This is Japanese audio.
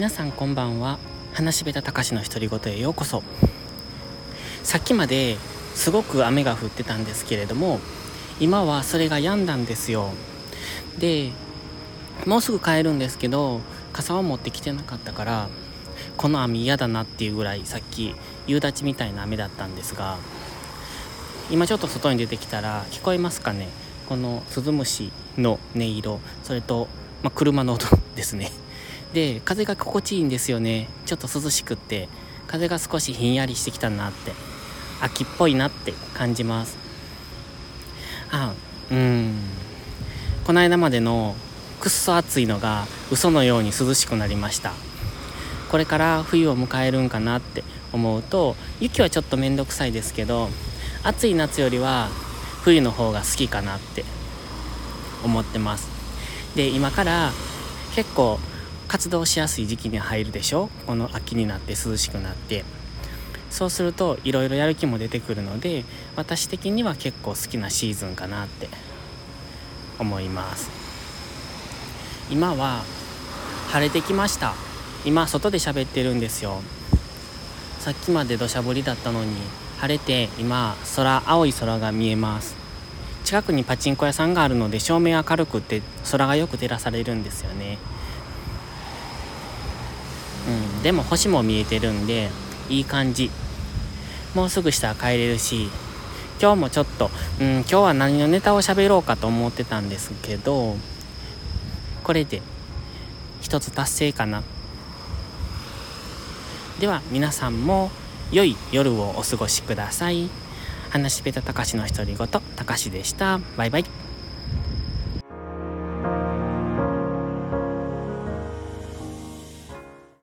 皆さんこんばんは。話しべたたかしの独り言へようこそ。さっきまですごく雨が降ってたんですけれども今はそれが止んだんですよ。でもうすぐ帰るんですけど傘を持ってきてなかったからこの雨嫌だなっていうぐらいさっき夕立みたいな雨だったんですが今ちょっと外に出てきたら聞こえますかね？このスズムシの音色それと、まあ、車の音ですね。で風が心地いいんですよね。ちょっと涼しくって。風が少しひんやりしてきたなって。秋っぽいなって感じます。あうん。この間までのくっそ暑いのが嘘のように涼しくなりました。これから冬を迎えるんかなって思うと雪はちょっと面倒くさいですけど暑い夏よりは冬の方が好きかなって思ってます。で今から結構活動しやすい時期に入るでしょ？この秋になって涼しくなって。そうするといろいろやる気も出てくるので私的には結構好きなシーズンかなって思います。今は晴れてきました。今外で喋ってるんですよ。さっきまで土砂降りだったのに晴れて今空青い空が見えます。近くにパチンコ屋さんがあるので照明明るくって空がよく照らされるんですよね、でも星も見えてるんでいい感じ。もうすぐしたら帰れるし今日もちょっと、うん、今日は何のネタを喋ろうかと思ってたんですけどこれで一つ達成かな。では皆さんも良い夜をお過ごしください。話しべたたかしの独り言たかしでした。バイバイ。